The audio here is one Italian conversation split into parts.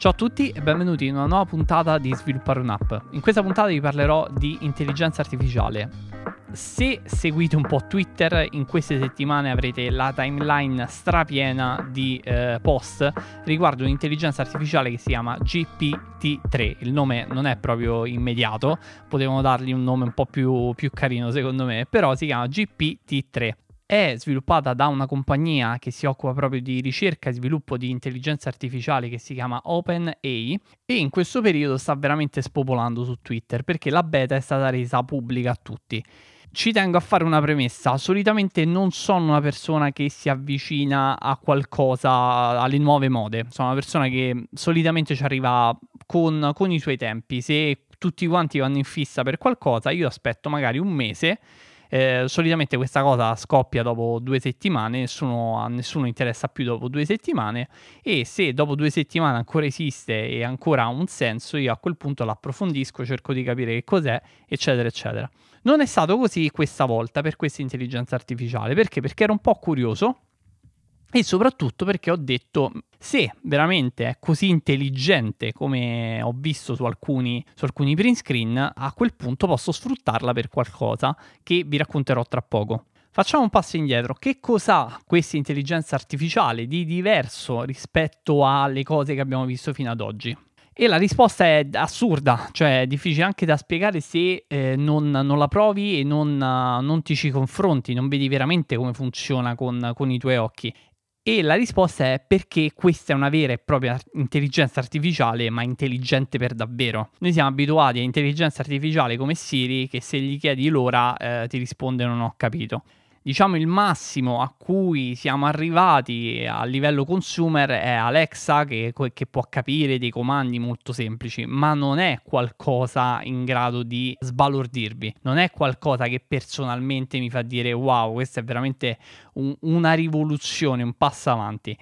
Ciao a tutti e benvenuti in una nuova puntata di Sviluppare un'app. In questa puntata vi parlerò di intelligenza artificiale. Se seguite un po' Twitter, in queste settimane avrete la timeline strapiena di eh, post riguardo un'intelligenza artificiale che si chiama GPT-3. Il nome non è proprio immediato, potevano dargli un nome un po' più, più carino secondo me, però si chiama GPT-3 è sviluppata da una compagnia che si occupa proprio di ricerca e sviluppo di intelligenza artificiale che si chiama OpenAI e in questo periodo sta veramente spopolando su Twitter perché la beta è stata resa pubblica a tutti. Ci tengo a fare una premessa, solitamente non sono una persona che si avvicina a qualcosa, alle nuove mode, sono una persona che solitamente ci arriva con, con i suoi tempi, se tutti quanti vanno in fissa per qualcosa io aspetto magari un mese eh, solitamente questa cosa scoppia dopo due settimane, nessuno, a nessuno interessa più dopo due settimane e se dopo due settimane ancora esiste e ancora ha un senso, io a quel punto l'approfondisco, cerco di capire che cos'è, eccetera, eccetera. Non è stato così questa volta per questa intelligenza artificiale, perché? Perché ero un po' curioso e soprattutto perché ho detto se veramente è così intelligente come ho visto su alcuni, su alcuni print screen, a quel punto posso sfruttarla per qualcosa che vi racconterò tra poco. Facciamo un passo indietro. Che cos'ha questa intelligenza artificiale di diverso rispetto alle cose che abbiamo visto fino ad oggi? E la risposta è assurda, cioè è difficile anche da spiegare se eh, non, non, la provi e non, non, ti ci confronti, non vedi veramente come funziona con, con i tuoi occhi. E la risposta è perché questa è una vera e propria intelligenza artificiale, ma intelligente per davvero. Noi siamo abituati a intelligenza artificiale come Siri, che se gli chiedi l'ora eh, ti risponde non ho capito diciamo il massimo a cui siamo arrivati a livello consumer è Alexa che, che, può capire dei comandi molto semplici, ma non è qualcosa in grado di sbalordirvi, non è qualcosa che personalmente mi fa dire wow, questa è veramente un, una rivoluzione, un passo avanti.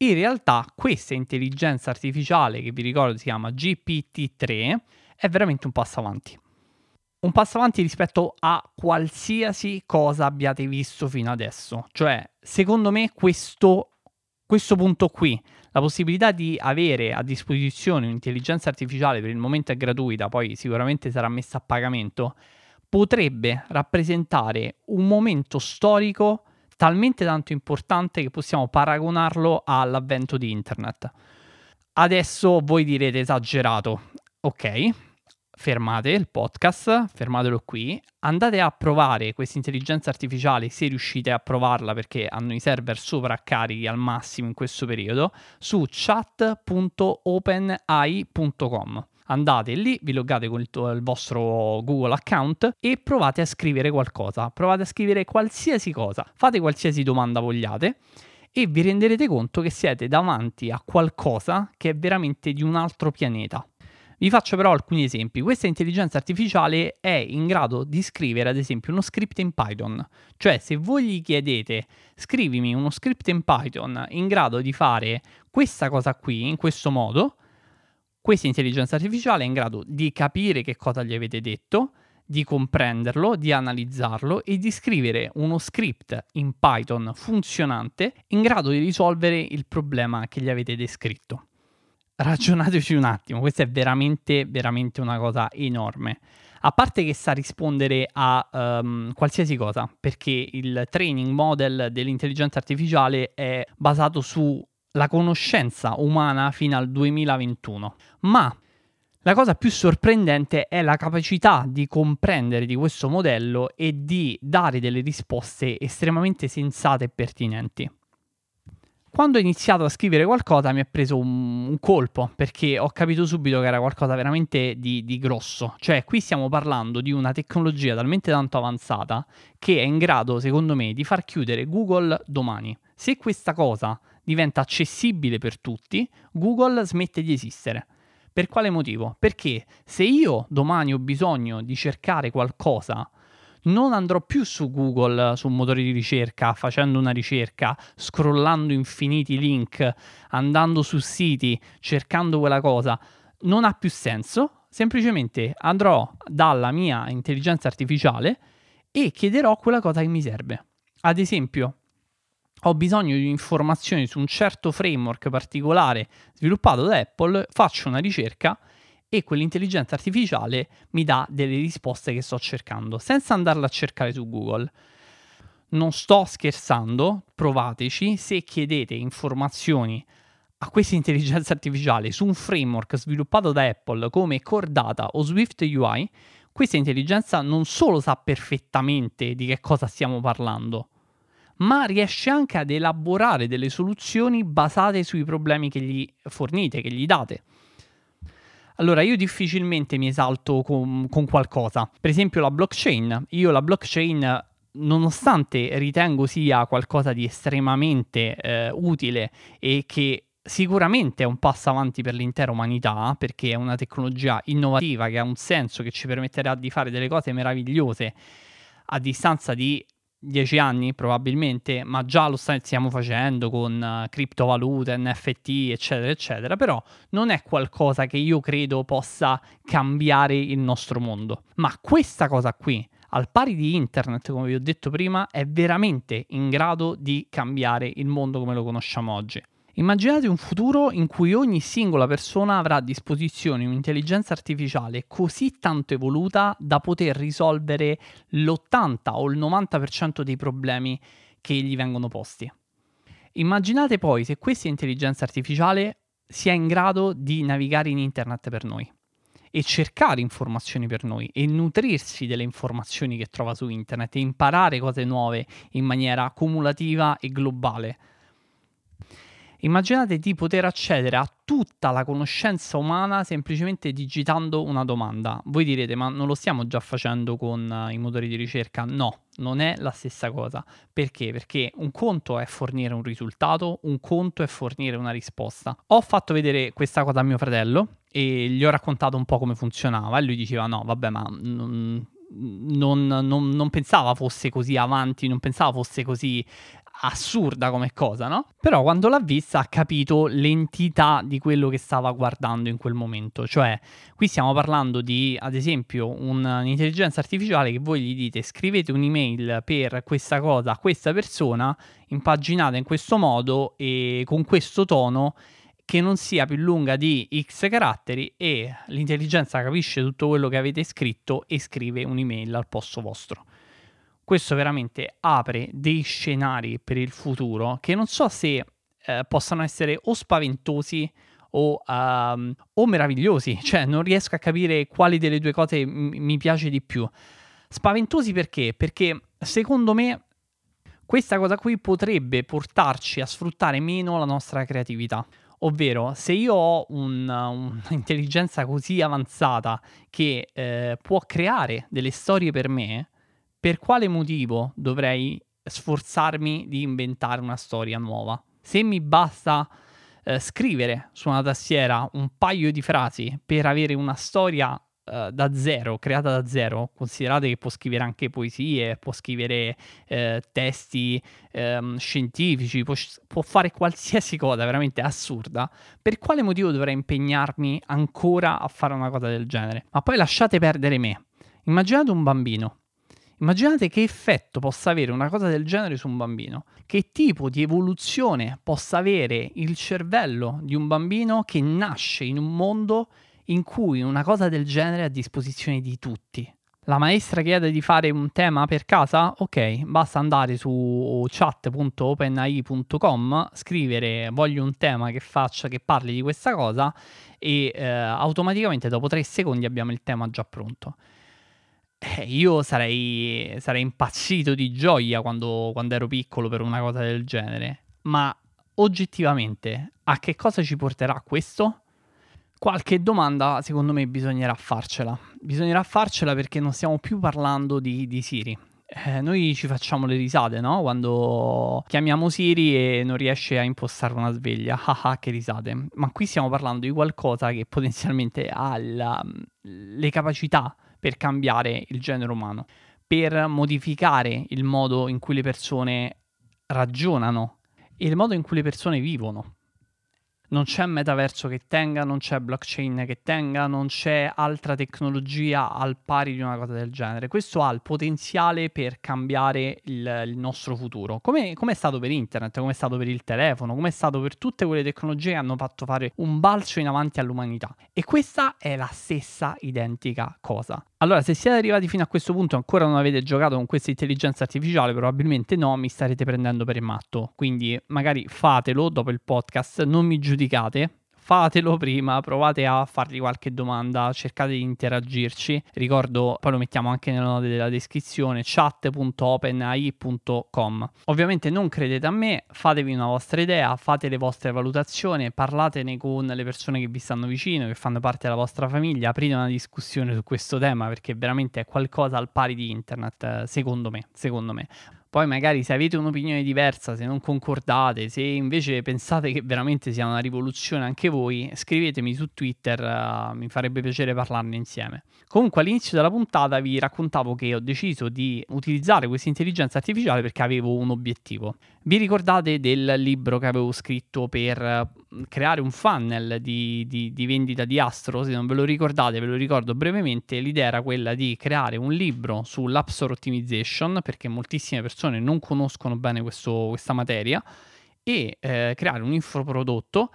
In realtà questa intelligenza artificiale che vi ricordo si chiama GPT-3 è veramente un passo avanti un passo avanti rispetto a qualsiasi cosa abbiate visto fino adesso. Cioè, secondo me, questo, questo punto qui, la possibilità di avere a disposizione un'intelligenza artificiale per il momento è gratuita, poi sicuramente sarà messa a pagamento, potrebbe rappresentare un momento storico talmente tanto importante che possiamo paragonarlo all'avvento di internet. Adesso voi direte esagerato. Ok, fermate il podcast, fermatelo qui, andate a provare questa intelligenza artificiale se riuscite a provarla perché hanno i server sovraccarichi al massimo in questo periodo su chat.openai.com. Andate lì, vi loggate con il, il, vostro Google account e provate a scrivere qualcosa. Provate a scrivere qualsiasi cosa. Fate qualsiasi domanda vogliate e vi renderete conto che siete davanti a qualcosa che è veramente di un altro pianeta. Vi faccio però alcuni esempi. Questa intelligenza artificiale è in grado di scrivere, ad esempio, uno script in Python. Cioè, se voi gli chiedete scrivimi uno script in Python in grado di fare questa cosa qui, in questo modo, questa intelligenza artificiale è in grado di capire che cosa gli avete detto, di comprenderlo, di analizzarlo e di scrivere uno script in Python funzionante in grado di risolvere il problema che gli avete descritto ragionateci un attimo, questa è veramente, veramente una cosa enorme. A parte che sa rispondere a um, qualsiasi cosa, perché il training model dell'intelligenza artificiale è basato sulla conoscenza umana fino al 2021. Ma la cosa più sorprendente è la capacità di comprendere di questo modello e di dare delle risposte estremamente sensate e pertinenti. Quando ho iniziato a scrivere qualcosa mi ha preso un, un, colpo perché ho capito subito che era qualcosa veramente di, di, grosso. Cioè, qui stiamo parlando di una tecnologia talmente tanto avanzata che è in grado, secondo me, di far chiudere Google domani. Se questa cosa diventa accessibile per tutti, Google smette di esistere. Per quale motivo? Perché se io domani ho bisogno di cercare qualcosa non andrò più su Google, su un motore di ricerca, facendo una ricerca, scrollando infiniti link, andando su siti, cercando quella cosa. Non ha più senso. Semplicemente andrò dalla mia intelligenza artificiale e chiederò quella cosa che mi serve. Ad esempio, ho bisogno di informazioni su un certo framework particolare sviluppato da Apple, faccio una ricerca e quell'intelligenza artificiale mi dà delle risposte che sto cercando, senza andarla a cercare su Google. Non sto scherzando, provateci, se chiedete informazioni a questa intelligenza artificiale su un framework sviluppato da Apple come Core Data o Swift UI, questa intelligenza non solo sa perfettamente di che cosa stiamo parlando, ma riesce anche ad elaborare delle soluzioni basate sui problemi che gli fornite, che gli date. Allora, io difficilmente mi esalto con, con qualcosa. Per esempio la blockchain. Io la blockchain nonostante ritengo sia qualcosa di estremamente eh, utile e che sicuramente è un passo avanti per l'intera umanità perché è una tecnologia innovativa che ha un senso che ci permetterà di fare delle cose meravigliose a distanza di dieci anni probabilmente, ma già lo stiamo facendo con uh, criptovalute, NFT, eccetera, eccetera, però non è qualcosa che io credo possa cambiare il nostro mondo. Ma questa cosa qui, al pari di internet, come vi ho detto prima, è veramente in grado di cambiare il mondo come lo conosciamo oggi. Immaginate un futuro in cui ogni singola persona avrà a disposizione un'intelligenza artificiale così tanto evoluta da poter risolvere l'80 o il 90% dei problemi che gli vengono posti. Immaginate poi se questa intelligenza artificiale sia in grado di navigare in internet per noi e cercare informazioni per noi e nutrirsi delle informazioni che trova su internet e imparare cose nuove in maniera cumulativa e globale Immaginate di poter accedere a tutta la conoscenza umana semplicemente digitando una domanda. Voi direte, ma non lo stiamo già facendo con uh, i motori di ricerca? No, non è la stessa cosa. Perché? Perché un conto è fornire un risultato, un conto è fornire una risposta. Ho fatto vedere questa cosa a mio fratello e gli ho raccontato un po' come funzionava e lui diceva, no, vabbè, ma... Non, non, non, pensava fosse così avanti, non pensava fosse così assurda come cosa, no? Però quando l'ha vista ha capito l'entità di quello che stava guardando in quel momento. Cioè, qui stiamo parlando di, ad esempio, un'intelligenza artificiale che voi gli dite scrivete un'email per questa cosa a questa persona, impaginata in questo modo e con questo tono che non sia più lunga di X caratteri e l'intelligenza capisce tutto quello che avete scritto e scrive un'email al posto vostro questo veramente apre dei scenari per il futuro che non so se eh, possano essere o spaventosi o, um, o, meravigliosi, cioè non riesco a capire quali delle due cose m- mi piace di più. Spaventosi perché? Perché secondo me questa cosa qui potrebbe portarci a sfruttare meno la nostra creatività. Ovvero, se io ho un, un'intelligenza così avanzata che eh, può creare delle storie per me, per quale motivo dovrei sforzarmi di inventare una storia nuova? Se mi basta eh, scrivere su una tastiera un paio di frasi per avere una storia eh, da zero, creata da zero, considerate che può scrivere anche poesie, può scrivere eh, testi ehm, scientifici, può, può fare qualsiasi cosa veramente assurda, per quale motivo dovrei impegnarmi ancora a fare una cosa del genere? Ma poi lasciate perdere me. Immaginate un bambino Immaginate che effetto possa avere una cosa del genere su un bambino, che tipo di evoluzione possa avere il cervello di un bambino che nasce in un mondo in cui una cosa del genere è a disposizione di tutti. La maestra chiede di fare un tema per casa? Ok, basta andare su chat.openai.com, scrivere voglio un tema che faccia, che parli di questa cosa e eh, automaticamente dopo tre secondi abbiamo il tema già pronto. Eh, io sarei, sarei impazzito di gioia quando, quando ero piccolo per una cosa del genere. Ma oggettivamente, a che cosa ci porterà questo? Qualche domanda, secondo me, bisognerà farcela. Bisognerà farcela perché non stiamo più parlando di, di Siri. Eh, noi ci facciamo le risate, no? Quando chiamiamo Siri e non riesce a impostare una sveglia. Haha, che risate. Ma qui stiamo parlando di qualcosa che potenzialmente ha la, le capacità per cambiare il genere umano, per modificare il modo in cui le persone ragionano e il modo in cui le persone vivono. Non c'è metaverso che tenga, non c'è blockchain che tenga, non c'è altra tecnologia al pari di una cosa del genere. Questo ha il potenziale per cambiare il, il nostro futuro, come, come, è stato per internet, come è stato per il telefono, come è stato per tutte quelle tecnologie che hanno fatto fare un balzo in avanti all'umanità. E questa è la stessa identica cosa. Allora, se siete arrivati fino a questo punto e ancora non avete giocato con questa intelligenza artificiale, probabilmente no, mi starete prendendo per il matto. Quindi magari fatelo dopo il podcast, non mi giudicate, fatelo prima, provate a fargli qualche domanda, cercate di interagirci. Ricordo, poi lo mettiamo anche nelle note della descrizione, chat.openai.com. Ovviamente non credete a me, fatevi una vostra idea, fate le vostre valutazioni, parlatene con le persone che vi stanno vicino, che fanno parte della vostra famiglia, aprite una discussione su questo tema perché veramente è qualcosa al pari di internet, secondo me, secondo me. Poi magari se avete un'opinione diversa, se non concordate, se invece pensate che veramente sia una rivoluzione anche voi, scrivetemi su Twitter, uh, mi farebbe piacere parlarne insieme. Comunque all'inizio della puntata vi raccontavo che ho deciso di utilizzare questa intelligenza artificiale perché avevo un obiettivo. Vi ricordate del libro che avevo scritto per creare un funnel di, di, di, vendita di Astro? Se non ve lo ricordate, ve lo ricordo brevemente. L'idea era quella di creare un libro sull'App Store Optimization perché moltissime persone non conoscono bene questo, questa materia e eh, creare un infoprodotto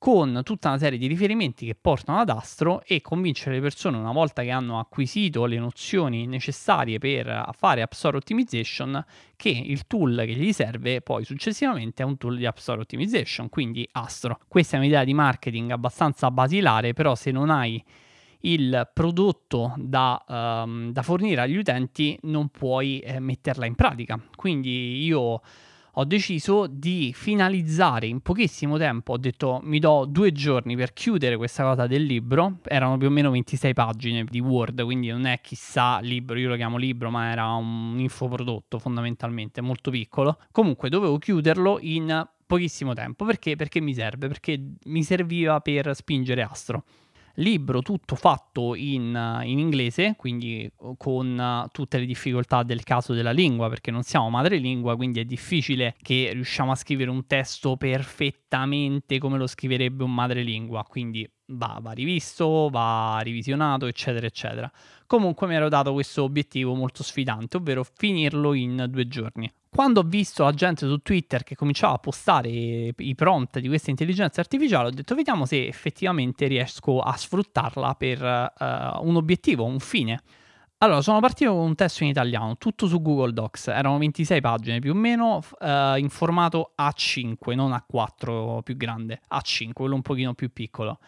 con tutta una serie di riferimenti che portano ad Astro e convincere le persone una volta che hanno acquisito le nozioni necessarie per fare App Store Optimization che il tool che gli serve poi successivamente è un tool di App Store Optimization, quindi Astro. Questa è un'idea di marketing abbastanza basilare, però se non hai il prodotto da, um, da fornire agli utenti non puoi eh, metterla in pratica. Quindi io ho deciso di finalizzare in pochissimo tempo. Ho detto mi do due giorni per chiudere questa cosa del libro. Erano più o meno 26 pagine di Word, quindi non è chissà libro, io lo chiamo libro, ma era un infoprodotto fondamentalmente, molto piccolo. Comunque dovevo chiuderlo in pochissimo tempo. Perché? Perché mi serve, perché mi serviva per spingere Astro libro tutto fatto in, in inglese, quindi uh, con uh, tutte le difficoltà del caso della lingua, perché non siamo madrelingua, quindi è difficile che riusciamo a scrivere un testo perfettamente come lo scriverebbe un madrelingua, quindi va, va rivisto, va revisionato, eccetera, eccetera. Comunque mi ero dato questo obiettivo molto sfidante, ovvero finirlo in due giorni. Quando ho visto la gente su Twitter che cominciava a postare i prompt di questa intelligenza artificiale, ho detto vediamo se effettivamente riesco a sfruttarla per uh, un obiettivo, un fine. Allora, sono partito con un testo in italiano, tutto su Google Docs, erano 26 pagine più o meno, uh, in formato A5, non A4 più grande, A5, quello un pochino più piccolo.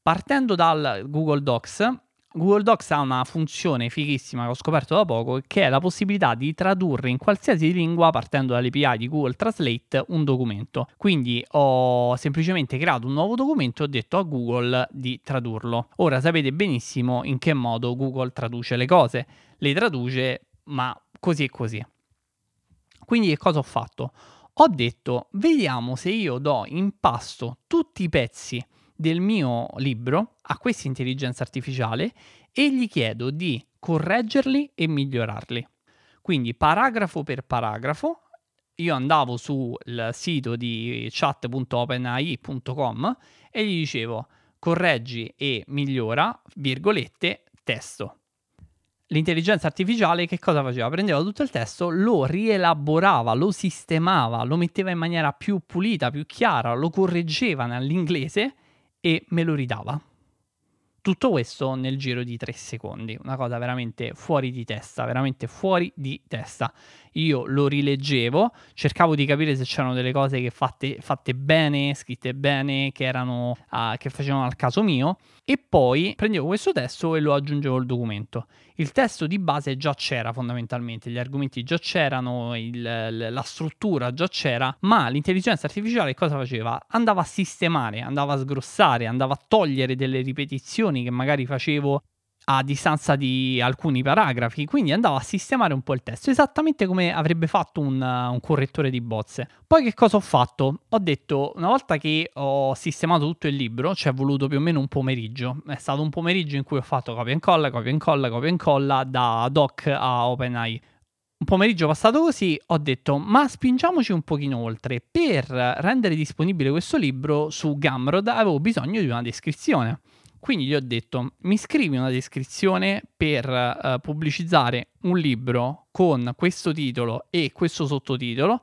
Partendo dal Google Docs, Google Docs ha una funzione fighissima che ho scoperto da poco, che è la possibilità di tradurre in qualsiasi lingua, partendo dall'API di Google Translate, un documento. Quindi ho semplicemente creato un nuovo documento e ho detto a Google di tradurlo. Ora sapete benissimo in che modo Google traduce le cose. Le traduce, ma così e così. Quindi che cosa ho fatto? Ho detto, vediamo se io do in pasto tutti i pezzi del mio libro a questa intelligenza artificiale e gli chiedo di correggerli e migliorarli. Quindi paragrafo per paragrafo, io andavo sul sito di chat.openai.com e gli dicevo correggi e migliora, virgolette, testo. L'intelligenza artificiale che cosa faceva? Prendeva tutto il testo, lo rielaborava, lo sistemava, lo metteva in maniera più pulita, più chiara, lo correggeva nell'inglese e me lo ridava. Tutto questo nel giro di tre secondi, una cosa veramente fuori di testa, veramente fuori di testa. Io lo rileggevo, cercavo di capire se c'erano delle cose che fatte, fatte bene, scritte bene, che, erano, uh, che facevano al caso mio, e poi prendevo questo testo e lo aggiungevo al documento. Il testo di base già c'era fondamentalmente, gli argomenti già c'erano, il, la struttura già c'era, ma l'intelligenza artificiale cosa faceva? Andava a sistemare, andava a sgrossare, andava a togliere delle ripetizioni che magari facevo a distanza di alcuni paragrafi, quindi andavo a sistemare un po' il testo, esattamente come avrebbe fatto un, un, correttore di bozze. Poi che cosa ho fatto? Ho detto, una volta che ho sistemato tutto il libro, ci è voluto più o meno un pomeriggio, è stato un pomeriggio in cui ho fatto copia e incolla, copia e incolla, copia e incolla da doc a OpenAI. un pomeriggio passato così ho detto ma spingiamoci un pochino oltre per rendere disponibile questo libro su Gumroad avevo bisogno di una descrizione quindi gli ho detto mi scrivi una descrizione per uh, pubblicizzare un libro con questo titolo e questo sottotitolo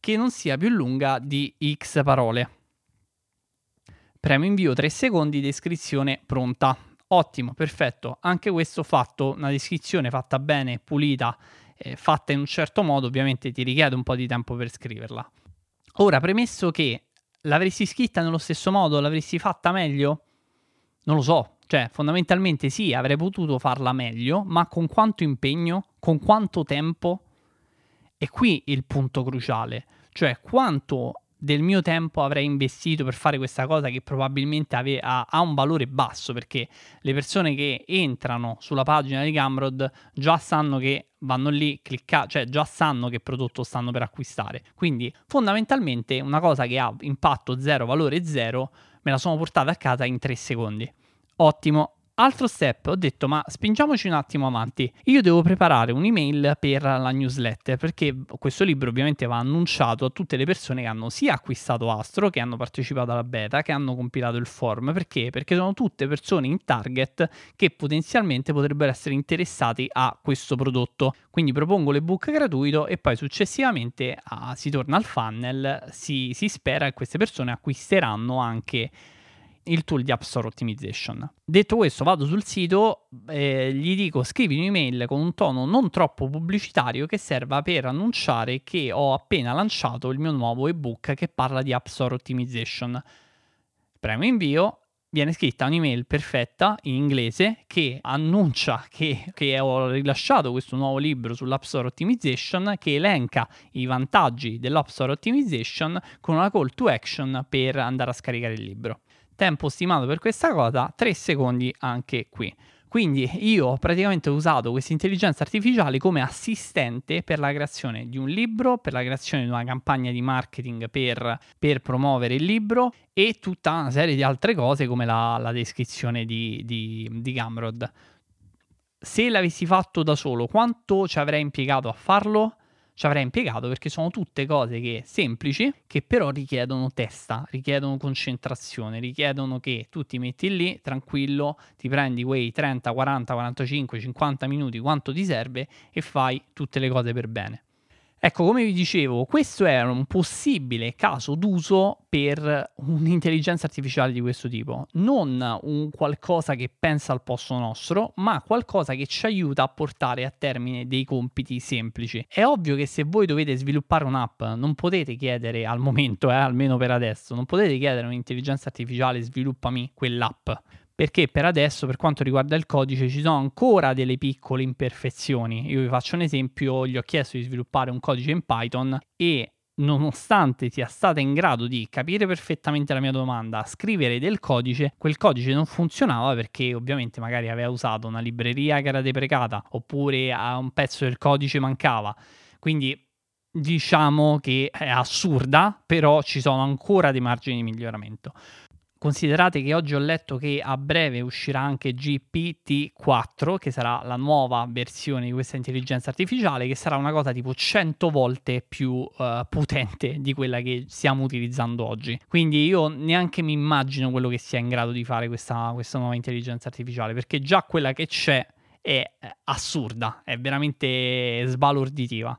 che non sia più lunga di x parole premo invio 3 secondi descrizione pronta ottimo perfetto anche questo fatto una descrizione fatta bene pulita eh, fatta in un certo modo, ovviamente ti richiede un po' di tempo per scriverla. Ora, premesso che l'avresti scritta nello stesso modo, l'avresti fatta meglio? Non lo so, cioè fondamentalmente sì, avrei potuto farla meglio, ma con quanto impegno, con quanto tempo? E qui il punto cruciale, cioè quanto del mio tempo avrei investito per fare questa cosa che probabilmente ave- ha, ha, un valore basso perché le persone che entrano sulla pagina di Gumroad già sanno che vanno lì, cliccare, cioè già sanno che prodotto stanno per acquistare. Quindi fondamentalmente una cosa che ha impatto 0, valore 0, me la sono portata a casa in 3 secondi. Ottimo, Altro step, ho detto ma spingiamoci un attimo avanti. Io devo preparare un'email per la newsletter perché questo libro ovviamente va annunciato a tutte le persone che hanno sia acquistato Astro, che hanno partecipato alla beta, che hanno compilato il form. Perché? Perché sono tutte persone in target che potenzialmente potrebbero essere interessati a questo prodotto. Quindi propongo l'ebook gratuito e poi successivamente ah, si torna al funnel, si, si spera che queste persone acquisteranno anche il tool di App Store Optimization. Detto questo, vado sul sito eh, gli dico scrivi un'email con un tono non troppo pubblicitario che serva per annunciare che ho appena lanciato il mio nuovo ebook che parla di App Store Optimization. Premo invio, viene scritta un'email perfetta in inglese che annuncia che, che, ho rilasciato questo nuovo libro sull'App Store Optimization che elenca i vantaggi dell'App Store Optimization con una call to action per andare a scaricare il libro tempo stimato per questa cosa 3 secondi anche qui. Quindi io ho praticamente usato questa intelligenza artificiale come assistente per la creazione di un libro, per la creazione di una campagna di marketing per, per promuovere il libro e tutta una serie di altre cose come la, la descrizione di, di, di Gumroad. Se l'avessi fatto da solo, quanto ci avrei impiegato a farlo? Ci avrei impiegato perché sono tutte cose che, semplici che però richiedono testa, richiedono concentrazione, richiedono che tu ti metti lì tranquillo, ti prendi quei 30, 40, 45, 50 minuti quanto ti serve e fai tutte le cose per bene. Ecco, come vi dicevo, questo è un possibile caso d'uso per un'intelligenza artificiale di questo tipo. Non un qualcosa che pensa al posto nostro, ma qualcosa che ci aiuta a portare a termine dei compiti semplici. È ovvio che se voi dovete sviluppare un'app, non potete chiedere al momento, eh, almeno per adesso, non potete chiedere a un'intelligenza artificiale sviluppami quell'app perché per adesso, per quanto riguarda il codice, ci sono ancora delle piccole imperfezioni. Io vi faccio un esempio, gli ho chiesto di sviluppare un codice in Python e nonostante sia stata in grado di capire perfettamente la mia domanda, scrivere del codice, quel codice non funzionava perché ovviamente magari aveva usato una libreria che era deprecata oppure un pezzo del codice mancava. Quindi diciamo che è assurda, però ci sono ancora dei margini di miglioramento. Considerate che oggi ho letto che a breve uscirà anche GPT-4, che sarà la nuova versione di questa intelligenza artificiale, che sarà una cosa tipo 100 volte più uh, potente di quella che stiamo utilizzando oggi. Quindi io neanche mi immagino quello che sia in grado di fare questa, questa nuova intelligenza artificiale, perché già quella che c'è è assurda, è veramente sbalorditiva.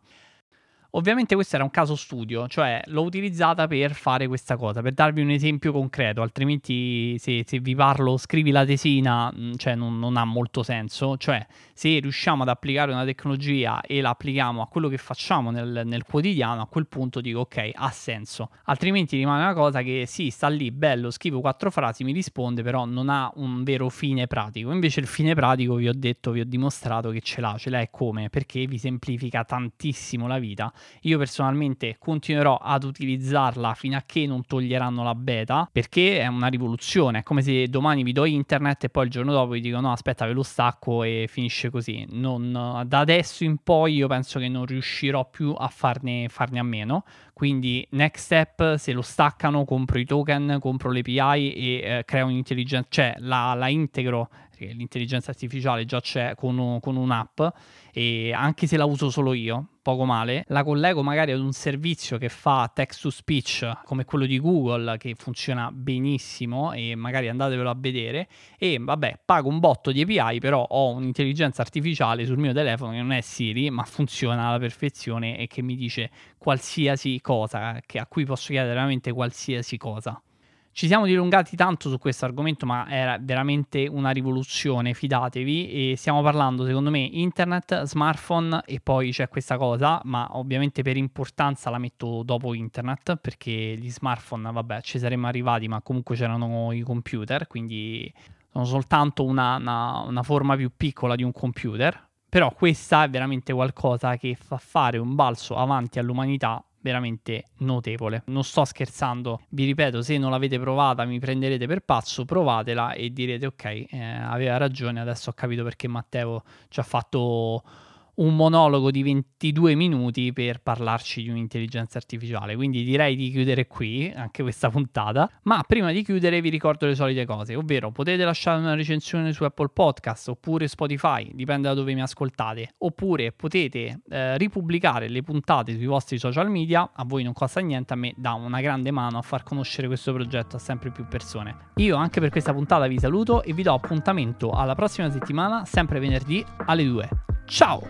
Ovviamente questo era un caso studio, cioè l'ho utilizzata per fare questa cosa, per darvi un esempio concreto, altrimenti se, se vi parlo scrivi la tesina, mm, cioè non, non, ha molto senso, cioè se riusciamo ad applicare una tecnologia e la applichiamo a quello che facciamo nel, nel quotidiano, a quel punto dico ok, ha senso, altrimenti rimane una cosa che sì, sta lì, bello, scrivo quattro frasi, mi risponde, però non ha un vero fine pratico, invece il fine pratico vi ho detto, vi ho dimostrato che ce l'ha, ce l'ha e come, perché vi semplifica tantissimo la vita io personalmente continuerò ad utilizzarla fino a che non toglieranno la beta, perché è una rivoluzione. È come se domani vi do internet e poi il giorno dopo vi dico no, aspetta, ve lo stacco e finisce così. Non, da adesso in poi io penso che non riuscirò più a farne, farne a meno. Quindi, next step, se lo staccano, compro i token, compro l'API e eh, creo un'intelligenza, cioè la, la integro che l'intelligenza artificiale già c'è con, con un'app e anche se la uso solo io, poco male, la collego magari ad un servizio che fa text to speech come quello di Google che funziona benissimo e magari andatevelo a vedere e vabbè pago un botto di API però ho un'intelligenza artificiale sul mio telefono che non è Siri ma funziona alla perfezione e che mi dice qualsiasi cosa, a cui posso chiedere veramente qualsiasi cosa. Ci siamo dilungati tanto su questo argomento, ma era veramente una rivoluzione, fidatevi. E stiamo parlando, secondo me, internet, smartphone e poi c'è questa cosa, ma ovviamente per importanza la metto dopo internet, perché gli smartphone, vabbè, ci saremmo arrivati, ma comunque c'erano i computer, quindi sono soltanto una, una, una forma più piccola di un computer. Però questa è veramente qualcosa che fa fare un balzo avanti all'umanità veramente notevole. Non sto scherzando, vi ripeto, se non l'avete provata mi prenderete per pazzo, provatela e direte ok, eh, aveva ragione, adesso ho capito perché Matteo ci ha fatto un monologo di 22 minuti per parlarci di un'intelligenza artificiale. Quindi direi di chiudere qui anche questa puntata. Ma prima di chiudere vi ricordo le solite cose, ovvero potete lasciare una recensione su Apple Podcast oppure Spotify, dipende da dove mi ascoltate, oppure potete eh, ripubblicare le puntate sui vostri social media, a voi non costa niente, a me dà una grande mano a far conoscere questo progetto a sempre più persone. Io anche per questa puntata vi saluto e vi do appuntamento alla prossima settimana, sempre venerdì alle 2. Ciao!